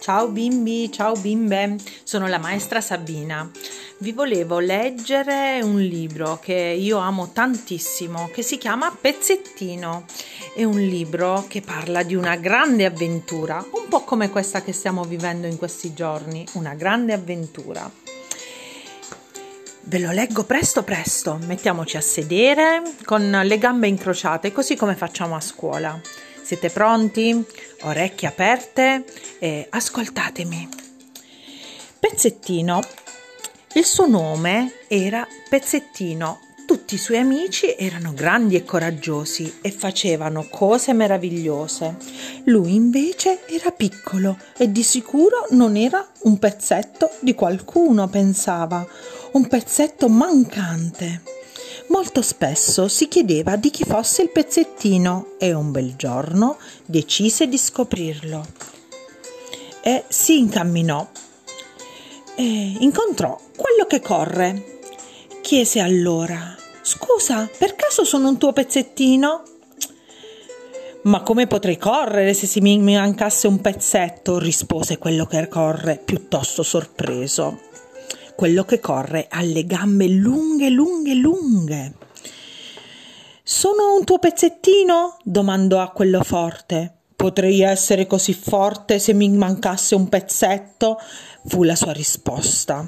Ciao bimbi, ciao bimbe, sono la maestra Sabina. Vi volevo leggere un libro che io amo tantissimo, che si chiama Pezzettino. È un libro che parla di una grande avventura, un po' come questa che stiamo vivendo in questi giorni, una grande avventura. Ve lo leggo presto presto, mettiamoci a sedere con le gambe incrociate, così come facciamo a scuola. Siete pronti? Orecchie aperte e ascoltatemi. Pezzettino. Il suo nome era Pezzettino. Tutti i suoi amici erano grandi e coraggiosi e facevano cose meravigliose. Lui invece era piccolo e di sicuro non era un pezzetto di qualcuno, pensava, un pezzetto mancante. Molto spesso si chiedeva di chi fosse il pezzettino e un bel giorno decise di scoprirlo. E si incamminò e incontrò quello che corre. Chiese allora: Scusa, per caso sono un tuo pezzettino? Ma come potrei correre se si mi mancasse un pezzetto? rispose quello che corre, piuttosto sorpreso quello che corre ha le gambe lunghe, lunghe, lunghe. Sono un tuo pezzettino? domandò a quello forte. Potrei essere così forte se mi mancasse un pezzetto? fu la sua risposta.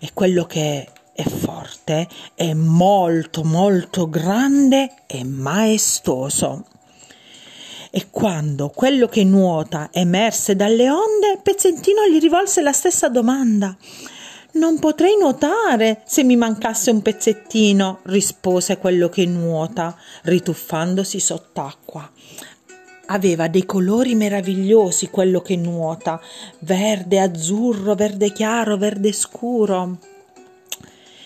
E quello che è forte è molto, molto grande e maestoso. E quando quello che nuota emerse dalle onde, Pezzettino gli rivolse la stessa domanda. Non potrei nuotare se mi mancasse un pezzettino, rispose quello che nuota, rituffandosi sott'acqua. Aveva dei colori meravigliosi quello che nuota, verde, azzurro, verde chiaro, verde scuro.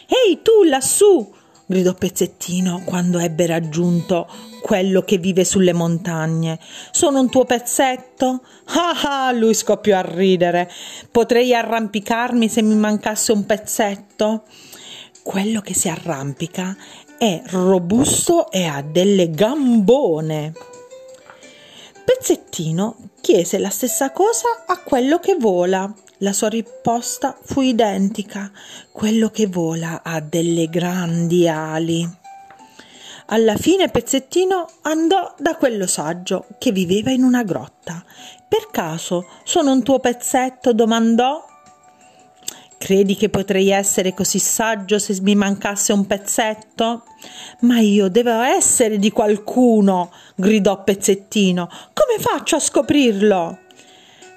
Ehi tu lassù! Gridò Pezzettino quando ebbe raggiunto quello che vive sulle montagne. Sono un tuo pezzetto? Ah ah, lui scoppiò a ridere. Potrei arrampicarmi se mi mancasse un pezzetto? Quello che si arrampica è robusto e ha delle gambone. Pezzettino chiese la stessa cosa a quello che vola. La sua risposta fu identica. Quello che vola ha delle grandi ali. Alla fine Pezzettino andò da quello saggio che viveva in una grotta. Per caso sono un tuo pezzetto? domandò. Credi che potrei essere così saggio se mi mancasse un pezzetto? Ma io devo essere di qualcuno, gridò Pezzettino. Come faccio a scoprirlo?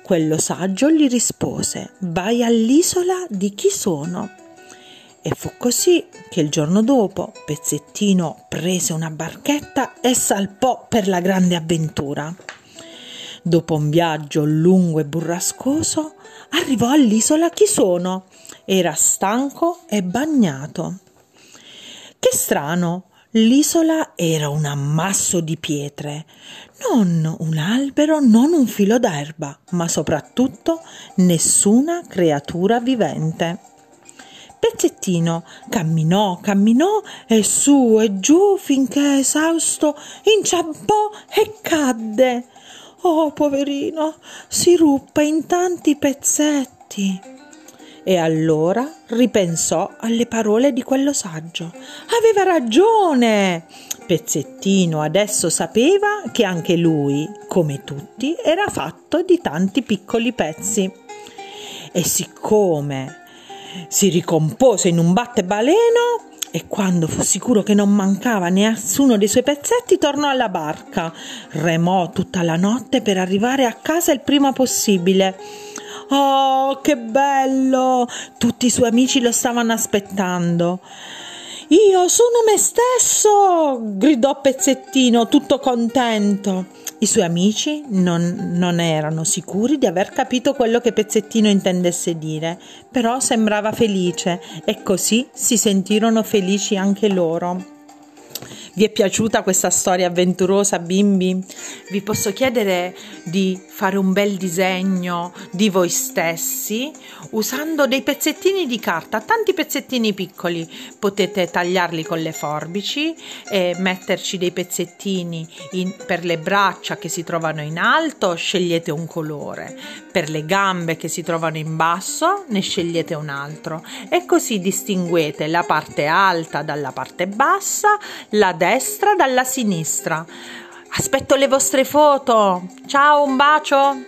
Quello saggio gli rispose: Vai all'isola di chi sono. E fu così che il giorno dopo Pezzettino prese una barchetta e salpò per la grande avventura. Dopo un viaggio lungo e burrascoso, arrivò all'isola chi sono. Era stanco e bagnato. Che strano, L'isola era un ammasso di pietre, non un albero, non un filo d'erba, ma soprattutto nessuna creatura vivente. Pezzettino camminò, camminò e su e giù finché esausto inciampò e cadde. Oh, poverino, si ruppe in tanti pezzetti. E allora ripensò alle parole di quello saggio. Aveva ragione! Pezzettino adesso sapeva che anche lui, come tutti, era fatto di tanti piccoli pezzi. E siccome si ricompose in un battebaleno e quando fu sicuro che non mancava nessuno dei suoi pezzetti tornò alla barca. Remò tutta la notte per arrivare a casa il prima possibile Oh, che bello! Tutti i suoi amici lo stavano aspettando. Io sono me stesso! gridò Pezzettino, tutto contento. I suoi amici non, non, erano sicuri di aver capito quello che Pezzettino intendesse dire, però sembrava felice e così si sentirono felici anche loro. Vi è piaciuta questa storia avventurosa, bimbi? Vi posso chiedere di fare un bel disegno di voi stessi usando dei pezzettini di carta, tanti pezzettini piccoli. Potete tagliarli con le forbici e metterci dei pezzettini in, per le braccia che si trovano in alto, scegliete un colore. Per le gambe che si trovano in basso, ne scegliete un altro. E così distinguete la parte alta dalla parte bassa, la destra dalla sinistra. Aspetto le vostre foto. Ciao, un bacio.